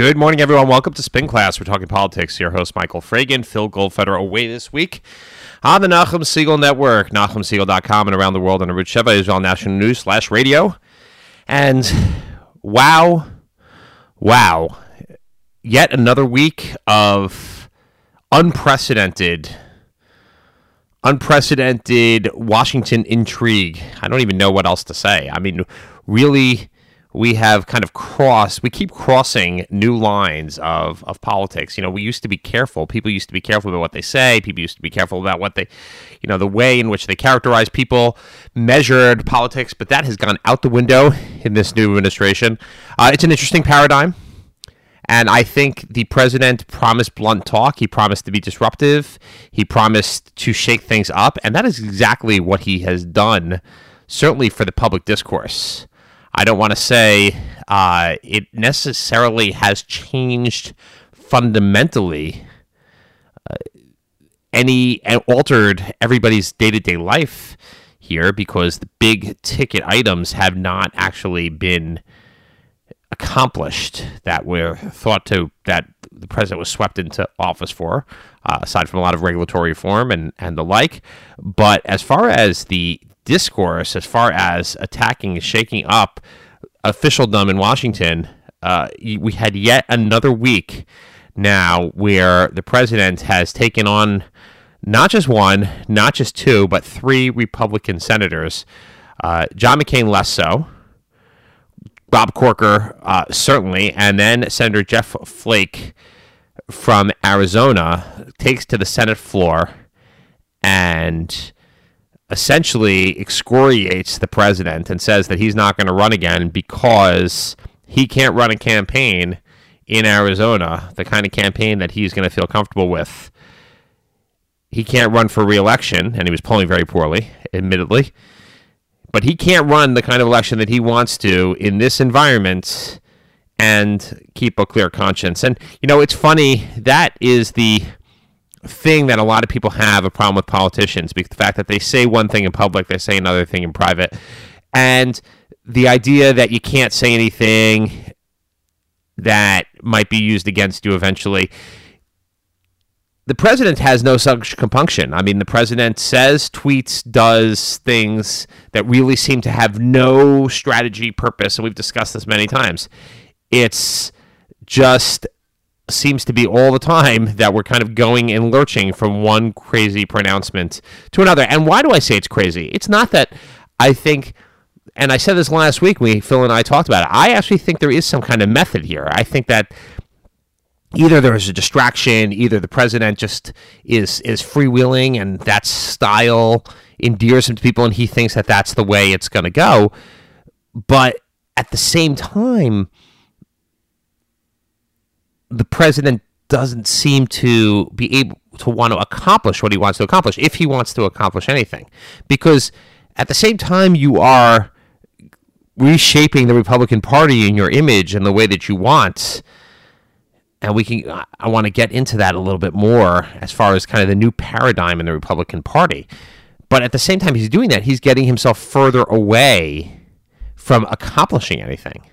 Good morning, everyone. Welcome to Spin Class. We're talking politics. Your host, Michael Fragin. Phil Goldfeder away this week on the Nachum Segal Network, NachumSegal.com, and around the world on the Rosh Israel National News slash radio. And wow, wow, yet another week of unprecedented, unprecedented Washington intrigue. I don't even know what else to say. I mean, really we have kind of crossed we keep crossing new lines of, of politics you know we used to be careful people used to be careful about what they say people used to be careful about what they you know the way in which they characterize people measured politics but that has gone out the window in this new administration uh, it's an interesting paradigm and I think the president promised blunt talk. He promised to be disruptive. He promised to shake things up. And that is exactly what he has done, certainly for the public discourse. I don't want to say uh, it necessarily has changed fundamentally uh, any altered everybody's day to day life here because the big ticket items have not actually been accomplished that were thought to that the president was swept into office for, uh, aside from a lot of regulatory reform and, and the like. But as far as the discourse as far as attacking and shaking up officialdom in Washington, uh, we had yet another week now where the president has taken on not just one, not just two, but three Republican senators. Uh, John McCain less so. Bob Corker, uh, certainly, and then Senator Jeff Flake from Arizona takes to the Senate floor and essentially excoriates the president and says that he's not going to run again because he can't run a campaign in Arizona, the kind of campaign that he's going to feel comfortable with. He can't run for reelection, and he was polling very poorly, admittedly. But he can't run the kind of election that he wants to in this environment and keep a clear conscience. And, you know, it's funny, that is the thing that a lot of people have a problem with politicians because the fact that they say one thing in public, they say another thing in private. And the idea that you can't say anything that might be used against you eventually. The president has no such compunction. I mean, the president says, tweets, does things that really seem to have no strategy, purpose, and we've discussed this many times. It's just seems to be all the time that we're kind of going and lurching from one crazy pronouncement to another. And why do I say it's crazy? It's not that I think, and I said this last week when Phil and I talked about it, I actually think there is some kind of method here. I think that either there is a distraction, either the president just is is freewheeling and that style endears him to people and he thinks that that's the way it's going to go. But at the same time, the president doesn't seem to be able to want to accomplish what he wants to accomplish if he wants to accomplish anything. Because at the same time you are reshaping the Republican Party in your image and the way that you want and we can I want to get into that a little bit more as far as kind of the new paradigm in the Republican Party. But at the same time he's doing that he's getting himself further away from accomplishing anything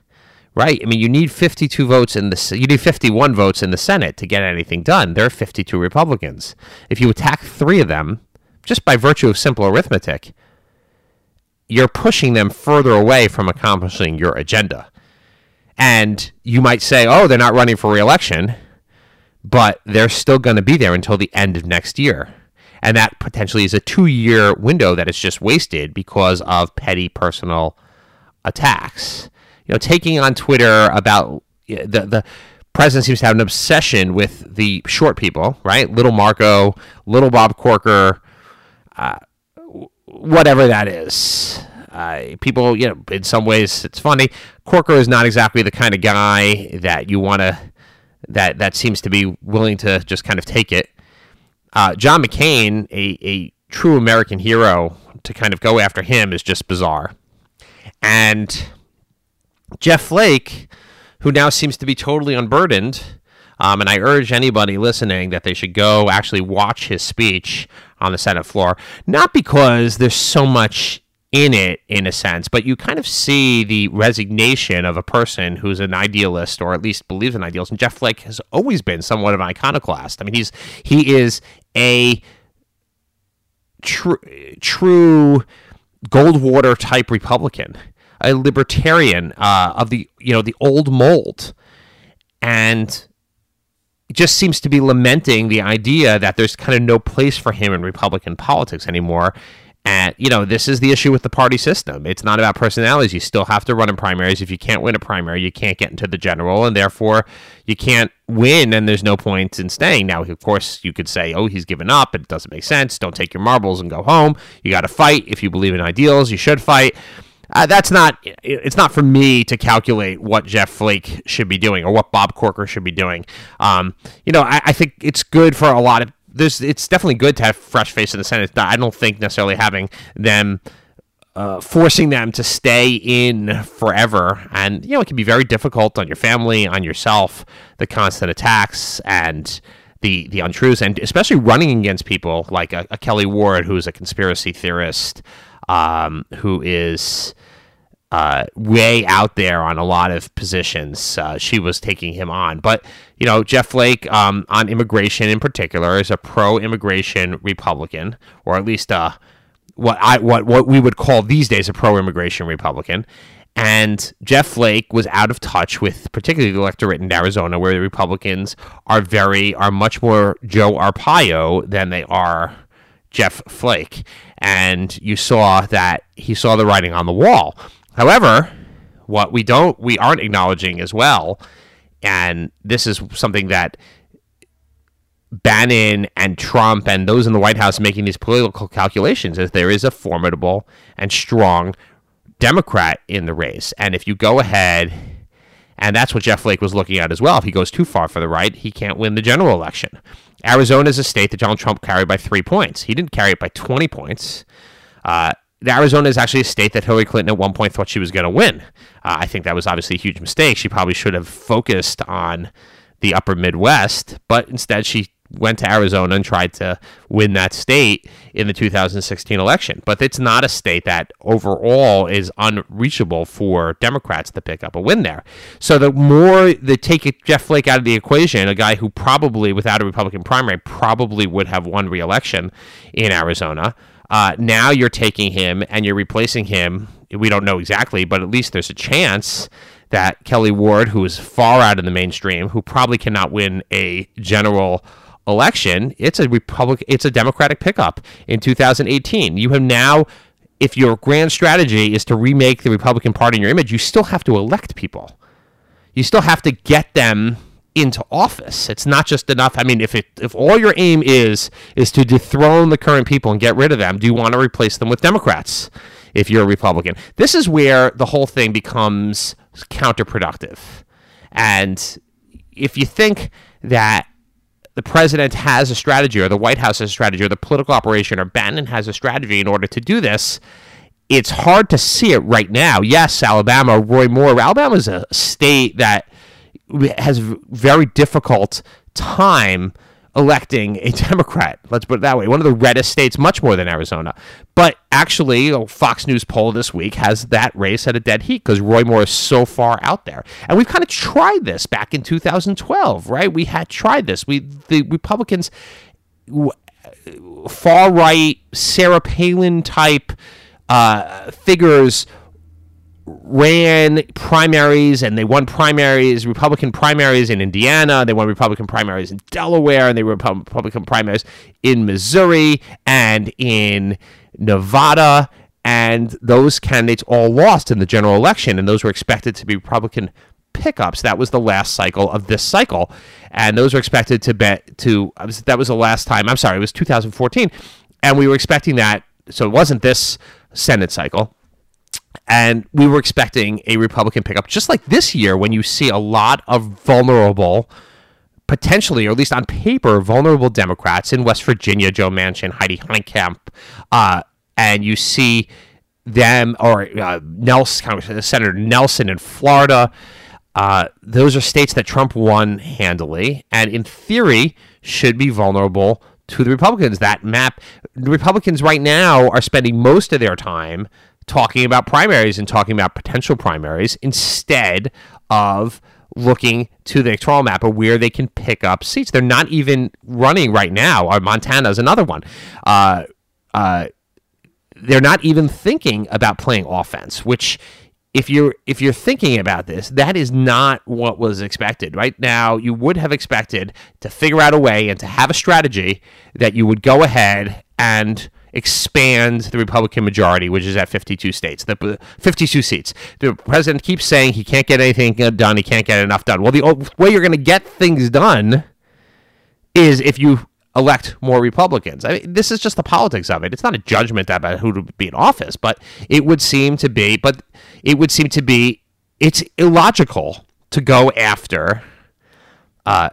Right. I mean, you need 52 votes in the you need 51 votes in the Senate to get anything done. There are 52 Republicans. If you attack 3 of them just by virtue of simple arithmetic, you're pushing them further away from accomplishing your agenda. And you might say, "Oh, they're not running for reelection," but they're still going to be there until the end of next year. And that potentially is a 2-year window that is just wasted because of petty personal attacks you know, taking on Twitter about the the president seems to have an obsession with the short people, right? Little Marco, little Bob Corker, uh, whatever that is. Uh, people, you know, in some ways it's funny. Corker is not exactly the kind of guy that you want to that that seems to be willing to just kind of take it. Uh, John McCain, a, a true American hero, to kind of go after him is just bizarre. And Jeff Flake, who now seems to be totally unburdened, um, and I urge anybody listening that they should go actually watch his speech on the Senate floor, not because there's so much in it in a sense, but you kind of see the resignation of a person who's an idealist or at least believes in ideals. And Jeff Flake has always been somewhat of an iconoclast. I mean, he's he is a true true Goldwater type Republican, a libertarian uh, of the you know the old mold, and just seems to be lamenting the idea that there's kind of no place for him in Republican politics anymore. And, you know, this is the issue with the party system. It's not about personalities. You still have to run in primaries. If you can't win a primary, you can't get into the general, and therefore you can't win, and there's no point in staying. Now, of course, you could say, oh, he's given up. It doesn't make sense. Don't take your marbles and go home. You got to fight. If you believe in ideals, you should fight. Uh, that's not it's not for me to calculate what Jeff Flake should be doing or what Bob Corker should be doing. Um, you know, I, I, think it's good for a lot of there's it's definitely good to have fresh face in the Senate. I don't think necessarily having them uh, forcing them to stay in forever, and you know it can be very difficult on your family, on yourself, the constant attacks and the the untruths, and especially running against people like a, a Kelli Ward, who's a conspiracy theorist, um, who is uh, way out there on a lot of positions. Uh, she was taking him on, but you know Jeff Flake um, on immigration in particular is a pro-immigration Republican, or at least uh, what I what what we would call these days a pro-immigration Republican. And Jeff Flake was out of touch with particularly the electorate in Arizona, where the Republicans are very are much more Joe Arpaio than they are Jeff Flake. And you saw that he saw the writing on the wall. However, what we don't we aren't acknowledging as well, and this is something that Bannon and Trump and those in the White House making these political calculations is there is a formidable and strong Democrat in the race. And if you go ahead, and that's what Jeff Flake was looking at as well, if he goes too far for the right, he can't win the general election. Arizona is a state that Donald Trump carried by three points. He didn't carry it by 20 points. Uh, Arizona is actually a state that Hillary Clinton at one point thought she was going to win. Uh, I think that was obviously a huge mistake. She probably should have focused on the upper Midwest, but instead she went to Arizona and tried to win that state in the 2016 election. But it's not a state that overall is unreachable for Democrats to pick up a win there. So the more they take Jeff Flake out of the equation, a guy who probably, without a Republican primary, probably would have won re-election in Arizona. Uh, now you're taking him and you're replacing him. We don't know exactly, but at least there's a chance that Kelli Ward, who is far out in the mainstream, who probably cannot win a general election, it's a Republic, it's a Democratic pickup in 2018. You have now, if your grand strategy is to remake the Republican Party in your image, you still have to elect people. You still have to get them into office. It's not just enough. I mean, if it if all your aim is is to dethrone the current people and get rid of them, do you want to replace them with Democrats? If you're a Republican, this is where the whole thing becomes counterproductive. And if you think that the president has a strategy, or the White House has a strategy, or the political operation, or Bannon has a strategy in order to do this, it's hard to see it right now. Yes, Alabama, Roy Moore. Alabama is a state that has very difficult time electing a Democrat. Let's put it that way. One of the reddest states, much more than Arizona. But actually, a Fox News poll this week has that race at a dead heat because Roy Moore is so far out there. And we've kind of tried this back in 2012, right? We had tried this. We the Republicans, far right, Sarah Palin type uh, figures ran primaries and they won primaries, Republican primaries in Indiana. They won Republican primaries in Delaware, and they were Republican primaries in Missouri and in Nevada. And those candidates all lost in the general election, and those were expected to be Republican pickups. That was the last cycle of this cycle, and those were expected to bet to. That was the last time. I'm sorry, it was 2014, and we were expecting that. So it wasn't this Senate cycle and we were expecting a Republican pickup, just like this year, when you see a lot of vulnerable, potentially, or at least on paper, vulnerable Democrats in West Virginia, Joe Manchin, Heidi Heitkamp, uh, and you see them, or uh, Nelson, Senator Nelson in Florida. Uh, those are states that Trump won handily, and in theory, should be vulnerable to the Republicans. That map, Republicans right now are spending most of their time talking about primaries and talking about potential primaries instead of looking to the electoral map of where they can pick up seats. They're not even running right now. Or Montana is another one. Uh, uh, they're not even thinking about playing offense, which if you're if you're thinking about this, that is not what was expected. Right now, you would have expected to figure out a way and to have a strategy that you would go ahead and expand the Republican majority, which is at 52 states, the 52 seats. The president keeps saying he can't get anything done, he can't get enough done. Well, the way you're going to get things done is if you elect more Republicans. I mean, this is just the politics of it. It's not a judgment about who to be in office, but it would seem to be. But it would seem to be. It's illogical to go after. Uh,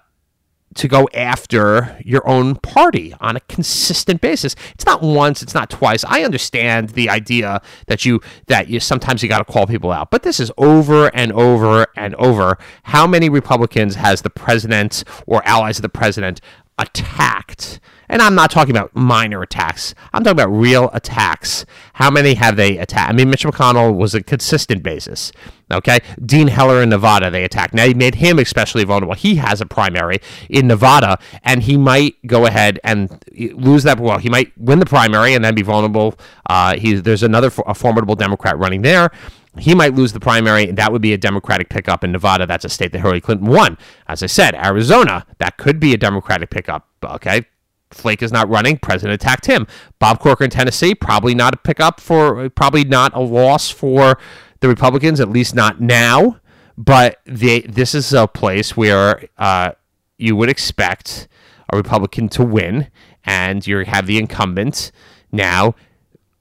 to go after your own party on a consistent basis. It's not once, it's not twice. I understand the idea that you that you sometimes you got to call people out, but this is over and over and over. How many Republicans has the president or allies of the president attacked. And I'm not talking about minor attacks. I'm talking about real attacks. How many have they attacked? I mean, Mitch McConnell was a consistent basis. Okay. Dean Heller in Nevada, they attacked. Now, he made him especially vulnerable. He has a primary in Nevada, and he might go ahead and lose that. Well, he might win the primary and then be vulnerable. Uh, he, there's another a formidable Democrat running there he might lose the primary. That would be a Democratic pickup in Nevada. That's a state that Hillary Clinton won. As I said, Arizona, that could be a Democratic pickup. Okay. Flake is not running. President attacked him. Bob Corker in Tennessee, probably not a pickup for, probably not a loss for the Republicans, at least not now. But they, this is a place where uh, you would expect a Republican to win, and you have the incumbent now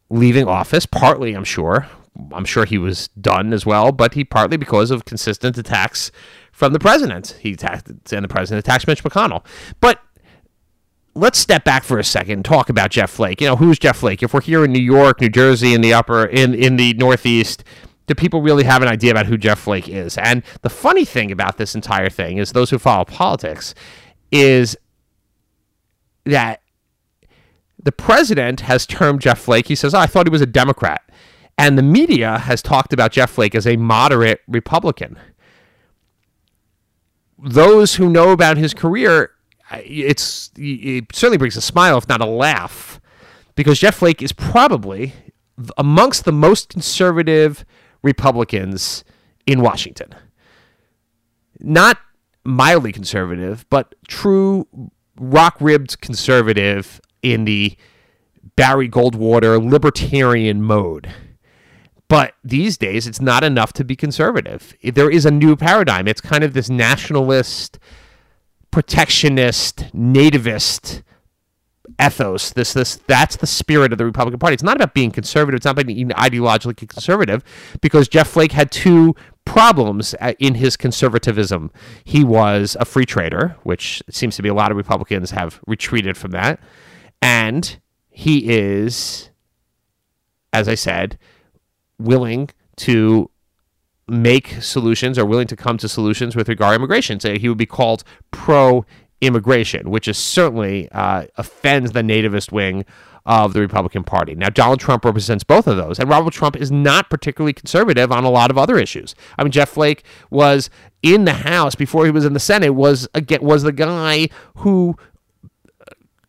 leaving office, partly, I'm sure, I'm sure he was done as well, but he partly because of consistent attacks from the president. He attacked, and the president attacked Mitch McConnell. But let's step back for a second and talk about Jeff Flake. You know, who's Jeff Flake? If we're here in New York, New Jersey, in the upper, in, in the Northeast, do people really have an idea about who Jeff Flake is? And the funny thing about this entire thing is those who follow politics is that the president has termed Jeff Flake, he says, oh, I thought he was a Democrat. And the media has talked about Jeff Flake as a moderate Republican. Those who know about his career, it's it certainly brings a smile, if not a laugh, because Jeff Flake is probably amongst the most conservative Republicans in Washington. Not mildly conservative, but true rock ribbed conservative in the Barry Goldwater libertarian mode. But these days, it's not enough to be conservative. There is a new paradigm. It's kind of this nationalist, protectionist, nativist ethos. This, this, that's the spirit of the Republican Party. It's not about being conservative. It's not about being ideologically conservative, because Jeff Flake had two problems uh, in his conservatism. He was a free trader, which seems to be a lot of Republicans have retreated from that, and he is, as I said, willing to make solutions or willing to come to solutions with regard to immigration. So he would be called pro immigration, which is certainly uh, offends the nativist wing of the Republican Party. Now, Donald Trump represents both of those, and Robert Trump is not particularly conservative on a lot of other issues. I mean, Jeff Flake was in the House before he was in the Senate. was was the guy who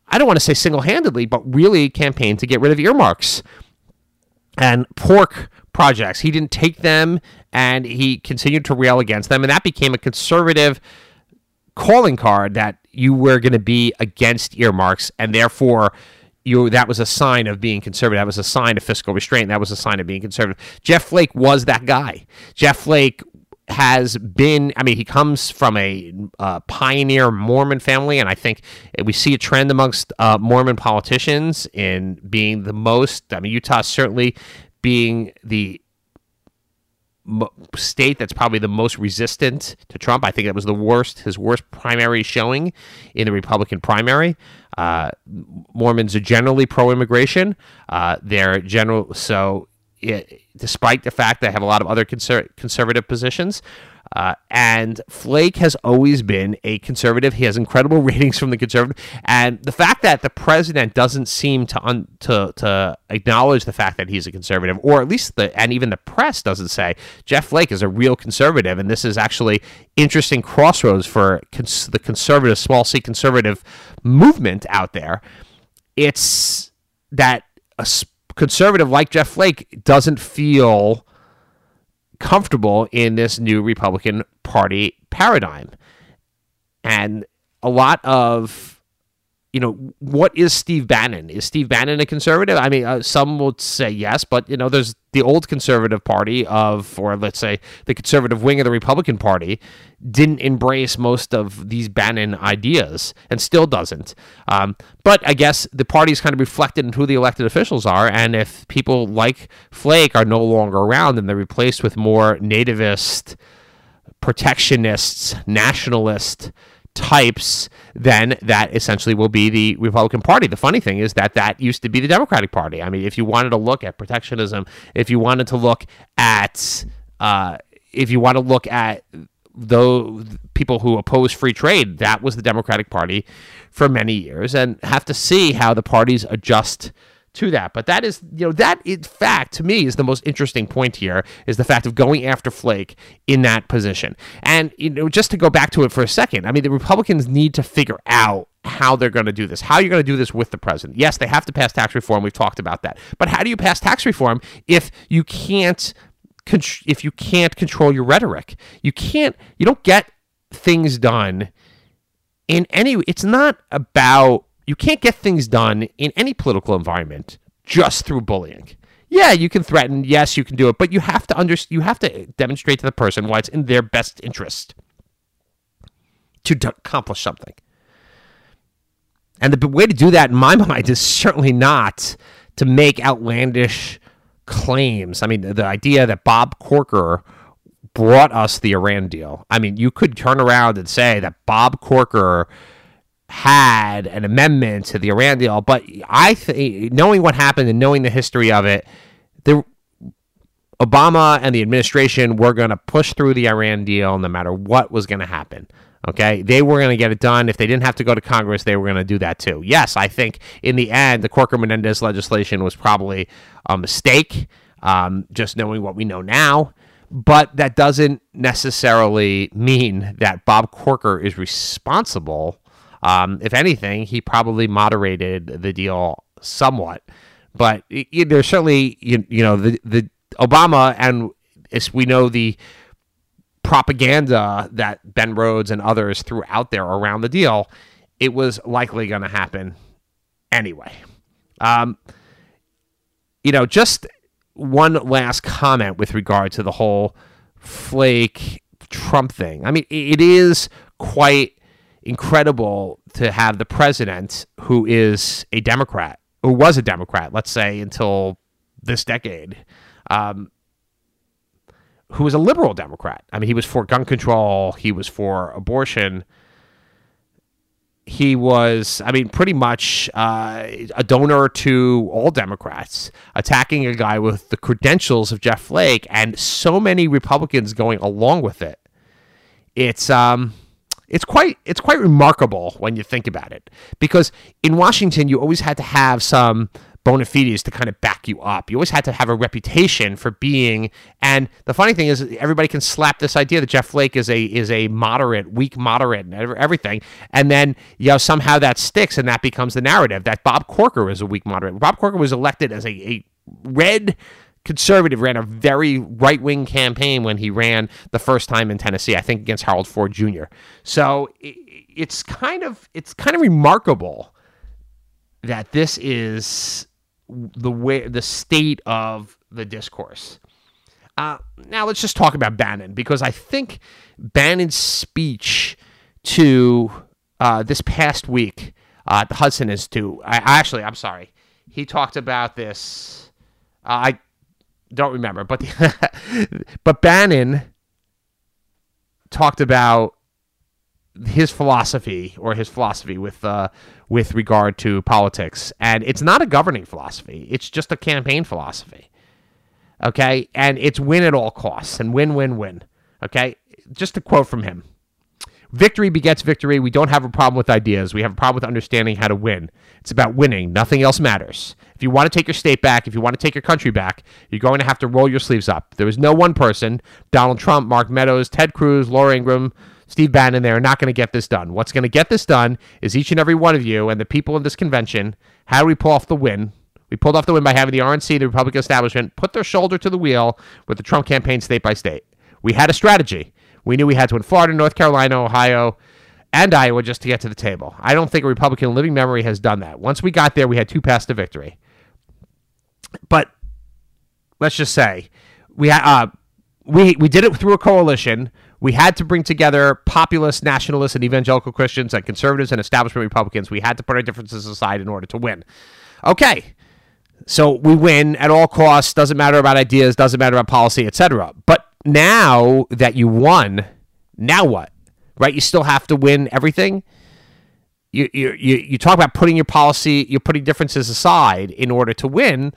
I don't want to say single handedly, but really campaigned to get rid of earmarks and pork projects. He didn't take them and he continued to rail against them. And that became a conservative calling card that you were going to be against earmarks and therefore you that was a sign of being conservative. That was a sign of fiscal restraint. That was a sign of being conservative. Jeff Flake was that guy. Jeff Flake has been i mean he comes from a uh, pioneer mormon family and i think we see a trend amongst uh, mormon politicians in being the most i mean utah certainly being the state that's probably the most resistant to Trump. I think that was the worst, his worst primary showing in the Republican primary. Uh, Mormons are generally pro-immigration. Uh, they're general, so it, despite the fact that I have a lot of other conser- conservative positions. Uh, and Flake has always been a conservative. He has incredible ratings from the conservative, and the fact that the president doesn't seem to un- to to acknowledge the fact that he's a conservative, or at least the and even the press doesn't say Jeff Flake is a real conservative, and this is actually interesting crossroads for cons- the conservative small c conservative movement out there. It's that a conservative like Jeff Flake doesn't feel comfortable in this new Republican Party paradigm. And a lot of you know, what is Steve Bannon? Is Steve Bannon a conservative? I mean, uh, some would say yes, but you know, there's the old conservative party of, or let's say the conservative wing of the Republican Party, didn't embrace most of these Bannon ideas and still doesn't. Um, but I guess the party is kind of reflected in who the elected officials are, and if people like Flake are no longer around and they're replaced with more nativist, protectionists, nationalist types, then that essentially will be the Republican Party. The funny thing is that that used to be the Democratic Party. I mean, if you wanted to look at protectionism, if you wanted to look at, uh, if you want to look at those people who oppose free trade, that was the Democratic Party for many years, and have to see how the parties adjust to that. But that is, you know, that in fact to me is the most interesting point here is the fact of going after Flake in that position. And you know, just to go back to it for a second, I mean, the Republicans need to figure out how they're going to do this. How you're going to do this with the president? Yes, they have to pass tax reform. We've talked about that. But how do you pass tax reform if you can't if you can't control your rhetoric? You can't. You don't get things done in any. It's not about you can't get things done in any political environment just through bullying. Yeah, you can threaten. Yes, you can do it, but you have to under, you have to demonstrate to the person why it's in their best interest to d- accomplish something. And the way to do that, in my mind, is certainly not to make outlandish claims. I mean, the, the idea that Bob Corker brought us the Iran deal. I mean, you could turn around and say that Bob Corker had an amendment to the Iran deal, but I think knowing what happened and knowing the history of it, the Obama and the administration were going to push through the Iran deal no matter what was going to happen. Okay, they were going to get it done. If they didn't have to go to Congress, they were going to do that too. Yes, I think in the end, the Corker Menendez legislation was probably a mistake. Um, just knowing what we know now, but that doesn't necessarily mean that Bob Corker is responsible um, if anything, he probably moderated the deal somewhat. But there's certainly, you, you know, the, the Obama and as we know, the propaganda that Ben Rhodes and others threw out there around the deal, it was likely going to happen anyway. Um, you know, just one last comment with regard to the whole Flake Trump thing. I mean, it is quite incredible to have the president who is a Democrat, who was a Democrat, let's say until this decade, um, who was a liberal Democrat. I mean, he was for gun control, he was for abortion. He was, I mean, pretty much uh, a donor to all Democrats, attacking a guy with the credentials of Jeff Flake, and so many Republicans going along with it. It's um, it's quite it's quite remarkable when you think about it because in Washington you always had to have some bona fides to kind of back you up. You always had to have a reputation for being. And the funny thing is, everybody can slap this idea that Jeff Flake is a is a moderate, weak moderate, and everything, and then you know somehow that sticks, and that becomes the narrative that Bob Corker is a weak moderate. Bob Corker was elected as a, a red conservative ran a very right wing campaign when he ran the first time in Tennessee, I think against Harold Ford Jr. So it's kind of it's kind of remarkable that this is the way the state of the discourse. Uh, now let's just talk about Bannon because I think Bannon's speech to uh, this past week uh, at the Hudson Institute. I actually, I'm sorry, he talked about this. Uh, I don't remember, but the, but Bannon talked about his philosophy or his philosophy with uh, with regard to politics, and it's not a governing philosophy; it's just a campaign philosophy. Okay. And it's win at all costs and win, win, win. Okay. Just a quote from him Victory begets victory. We don't have a problem with ideas. We have a problem with understanding how to win. It's about winning. Nothing else matters. If you want to take your state back, if you want to take your country back, you're going to have to roll your sleeves up. There is no one person, Donald Trump, Mark Meadows, Ted Cruz, Laura Ingraham, Steve Bannon, they are not going to get this done. What's going to get this done is each and every one of you and the people in this convention. How do we pull off the win? We pulled off the win by having the RNC, the Republican establishment, put their shoulder to the wheel with the Trump campaign state by state. We had a strategy. We knew we had to win Florida, North Carolina, Ohio, and Iowa just to get to the table. I don't think a Republican living memory has done that. Once we got there, we had two paths to victory. But let's just say we uh, we we did it through a coalition. We had to bring together populist, nationalists, and evangelical Christians, and conservatives and establishment Republicans. We had to put our differences aside in order to win. Okay, so we win at all costs. Doesn't matter about ideas. Doesn't matter about policy, etc. But now that you won, now what? Right? You still have to win everything. You, you, you, you talk about putting your policy, you're putting differences aside in order to win.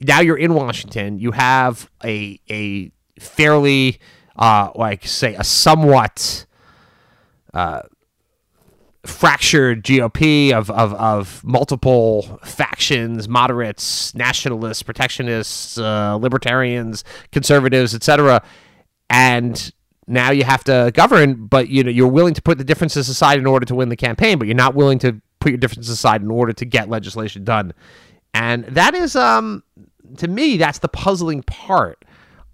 Now you're in Washington. You have a a fairly, uh, like say, a somewhat uh, fractured GOP of, of, of multiple factions, moderates, nationalists, protectionists, uh, libertarians, conservatives, etc and now you have to govern, but you know you're willing to put the differences aside in order to win the campaign, but you're not willing to put your differences aside in order to get legislation done. And that is um to me that's the puzzling part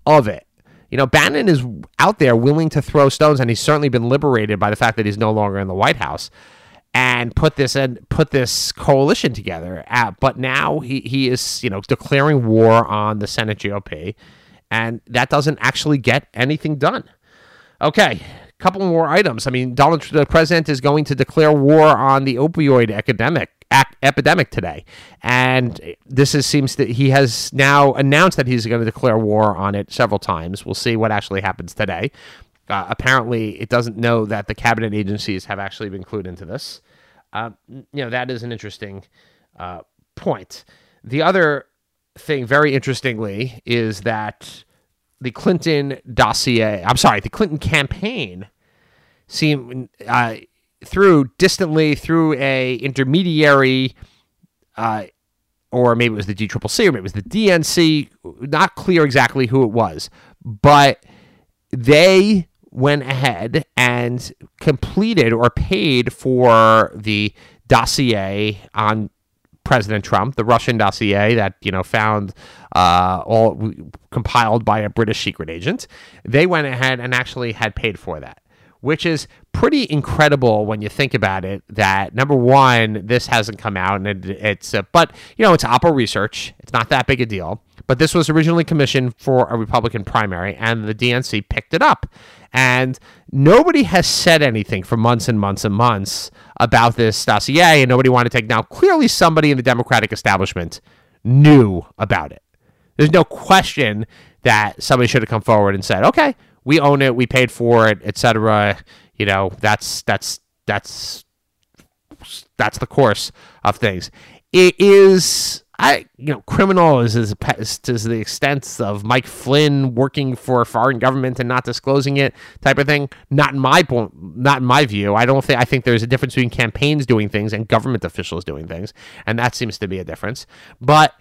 of it. You know, Bannon is out there willing to throw stones and he's certainly been liberated by the fact that he's no longer in the White House and put this and put this coalition together. Uh, but now he, he is, you know, declaring war on the Senate GOP and that doesn't actually get anything done. Okay, a couple more items. I mean, Donald, the president is going to declare war on the opioid epidemic epidemic today, and this is, seems that he has now announced that he's going to declare war on it several times. We'll see what actually happens today. Uh, apparently, it doesn't know that the cabinet agencies have actually been clued into this. Uh, you know, that is an interesting uh, point. The other thing, very interestingly, is that the Clinton dossier, I'm sorry, the Clinton campaign seemed uh, through distantly through a intermediary, uh, or maybe it was the DCCC or maybe it was the DNC, not clear exactly who it was, but they went ahead and completed or paid for the dossier on President Trump, the Russian dossier that you know found uh, all compiled by a British secret agent. They went ahead and actually had paid for that, which is pretty incredible when you think about it. That number one, this hasn't come out, and it, it's uh, but you know it's Oppo research. It's not that big a deal. But this was originally commissioned for a Republican primary, and the DNC picked it up. And nobody has said anything for months and months and months about this dossier, and nobody wanted to take. Now, clearly, somebody in the Democratic establishment knew about it. There's no question that somebody should have come forward and said, "Okay, we own it, we paid for it, etc." You know, that's that's that's that's the course of things. It is I, you know, criminal is as to the extent of Mike Flynn working for a foreign government and not disclosing it, type of thing. Not in my point, not in my view. I don't think I think there's a difference between campaigns doing things and government officials doing things, and that seems to be a difference. But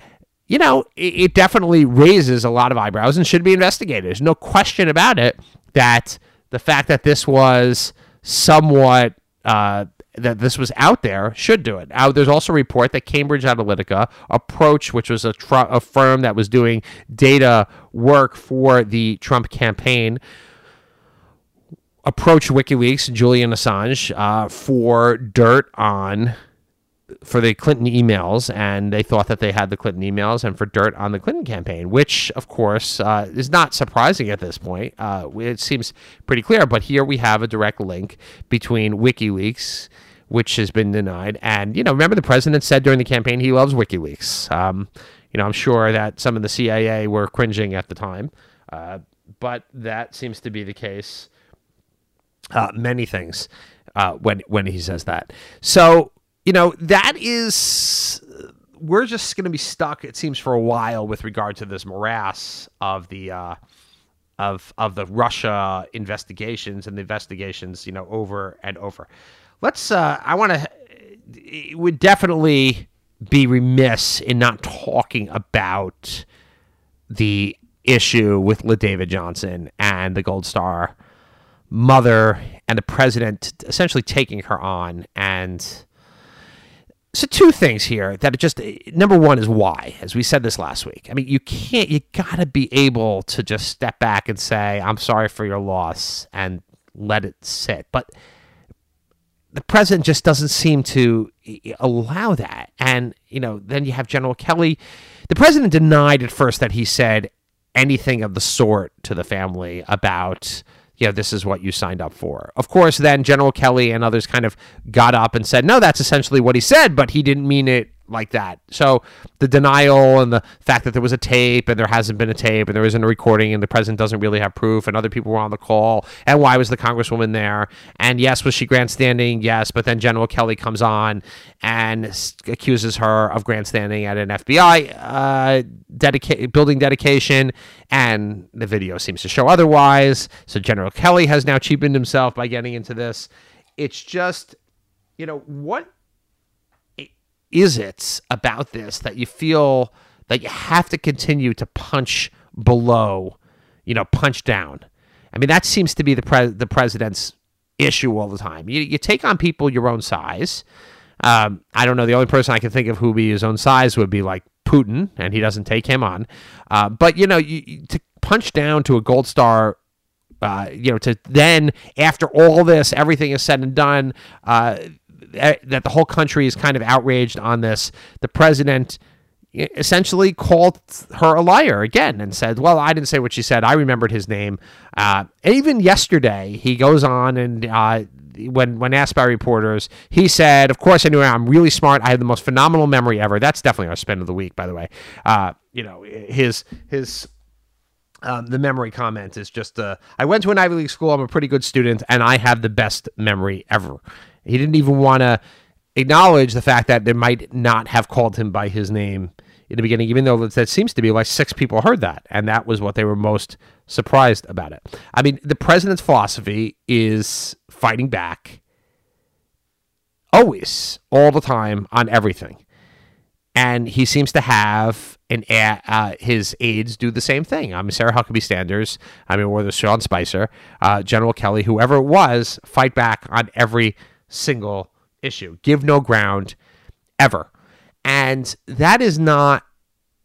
you know, it, it definitely raises a lot of eyebrows and should be investigated. There's no question about it that the fact that this was somewhat uh, that this was out there should do it. There's also a report that Cambridge Analytica, Approach, which was a, tr- a firm that was doing data work for the Trump campaign, approached WikiLeaks, Julian Assange, uh, for dirt on for the Clinton emails, and they thought that they had the Clinton emails, and for dirt on the Clinton campaign, which, of course, uh, is not surprising at this point. Uh, it seems pretty clear, but here we have a direct link between WikiLeaks, which has been denied, and you know, remember the president said during the campaign he loves WikiLeaks. Um, you know, I'm sure that some of the CIA were cringing at the time, uh, but that seems to be the case. Uh, many things uh, when when he says that. So you know, that is we're just going to be stuck, it seems, for a while with regard to this morass of the uh, of of the Russia investigations and the investigations, you know, over and over. Let's. Uh, I want to. It would definitely be remiss in not talking about the issue with La David Johnson and the Gold Star mother and the president essentially taking her on and so two things here that just number one is why as we said this last week. I mean you can't you gotta be able to just step back and say i'm sorry for your loss and let it sit. But the president just doesn't seem to allow that. And you know then you have general kelly. The president denied at first that he said anything of the sort to the family about know, this is what you signed up for. Of course, then General Kelly and others kind of got up and said, no, that's essentially what he said, but he didn't mean it like that. So the denial and the fact that there was a tape and there hasn't been a tape and there isn't a recording and the president doesn't really have proof and other people were on the call and why was the congresswoman there? And yes was she grandstanding? Yes but then General Kelly comes on and accuses her of grandstanding at an FBI uh, dedica- building dedication and the video seems to show otherwise. So General Kelly has now cheapened himself by getting into this. It's just you know what is it about this that you feel that you have to continue to punch below, you know, punch down? I mean, that seems to be the pre- the president's issue all the time. You, you take on people your own size. Um, I don't know. The only person I can think of who be his own size would be like Putin, and he doesn't take him on. Uh, but you know, you, to punch down to a gold star uh, you know, to then after all this, everything is said and done, uh, that the whole country is kind of outraged on this. The president essentially called her a liar again and said, "Well, I didn't say what she said. I remembered his name." Uh, even yesterday, he goes on and uh, when when asked by reporters, he said, "Of course, anyway, I'm really smart. I have the most phenomenal memory ever." That's definitely our spin of the week, by the way. Uh, you know, his his. Um, the memory comment is just uh, I went to an Ivy League school. I'm a pretty good student, and I have the best memory ever. He didn't even want to acknowledge the fact that they might not have called him by his name in the beginning, even though that seems to be like six people heard that. And that was what they were most surprised about it. I mean, the president's philosophy is fighting back always, all the time, on everything. And he seems to have an uh, his aides do the same thing. I mean, Sarah Huckabee Sanders, I mean, the Sean Spicer, uh, General Kelly, whoever it was, fight back on every single issue. Give no ground ever. And that is not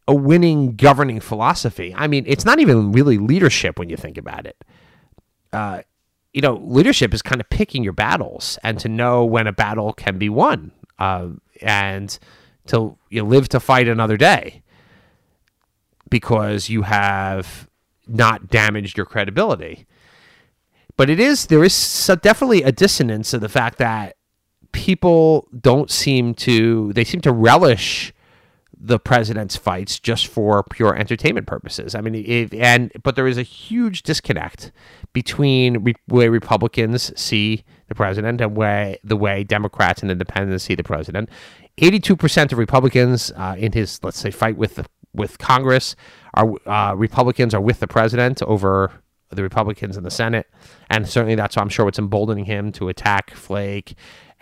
a winning governing philosophy. I mean, it's not even really leadership when you think about it. Uh, you know, leadership is kind of picking your battles and to know when a battle can be won uh, and to you know, live to fight another day because you have not damaged your credibility. But it is there is definitely a dissonance of the fact that people don't seem to they seem to relish the president's fights just for pure entertainment purposes. I mean, it, and but there is a huge disconnect between re, way Republicans see the president and way the way Democrats and Independents see the president. Eighty-two percent of Republicans uh, in his let's say fight with the, with Congress are uh, Republicans are with the president over the Republicans in the Senate, and certainly that's I'm sure what's emboldening him to attack Flake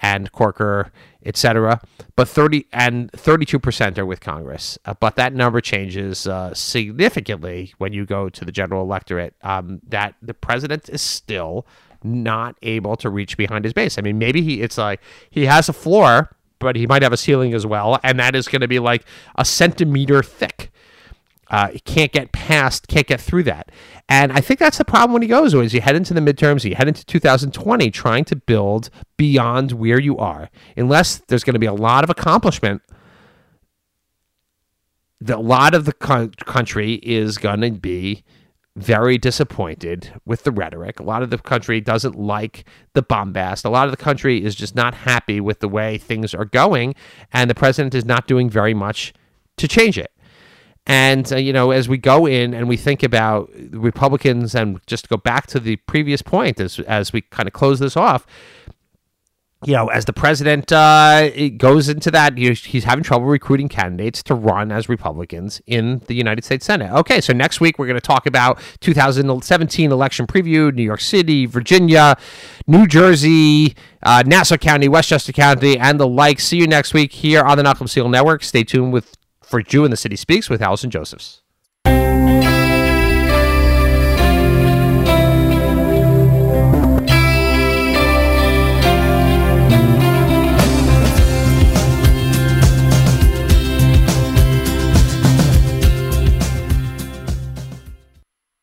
and Corker, etc. But 30 and 32 percent are with Congress, uh, but that number changes uh, significantly when you go to the general electorate. Um, that the president is still not able to reach behind his base. I mean, maybe he it's like he has a floor, but he might have a ceiling as well, and that is going to be like a centimeter thick. Uh, can't get past, can't get through that. And I think that's the problem when he goes, as you head into the midterms, you head into 2020, trying to build beyond where you are. Unless there's going to be a lot of accomplishment, the, a lot of the co- country is going to be very disappointed with the rhetoric. A lot of the country doesn't like the bombast. A lot of the country is just not happy with the way things are going, and the president is not doing very much to change it. And, uh, you know, as we go in and we think about Republicans and just go back to the previous point as, as we kind of close this off, you know, as the president uh, goes into that, he's having trouble recruiting candidates to run as Republicans in the United States Senate. Okay, so next week we're going to talk about 2017 election preview, New York City, Virginia, New Jersey, uh, Nassau County, Westchester County, and the like. See you next week here on the Nachum Segal Network. Stay tuned with for Jew in the City Speaks with Allison Josephs.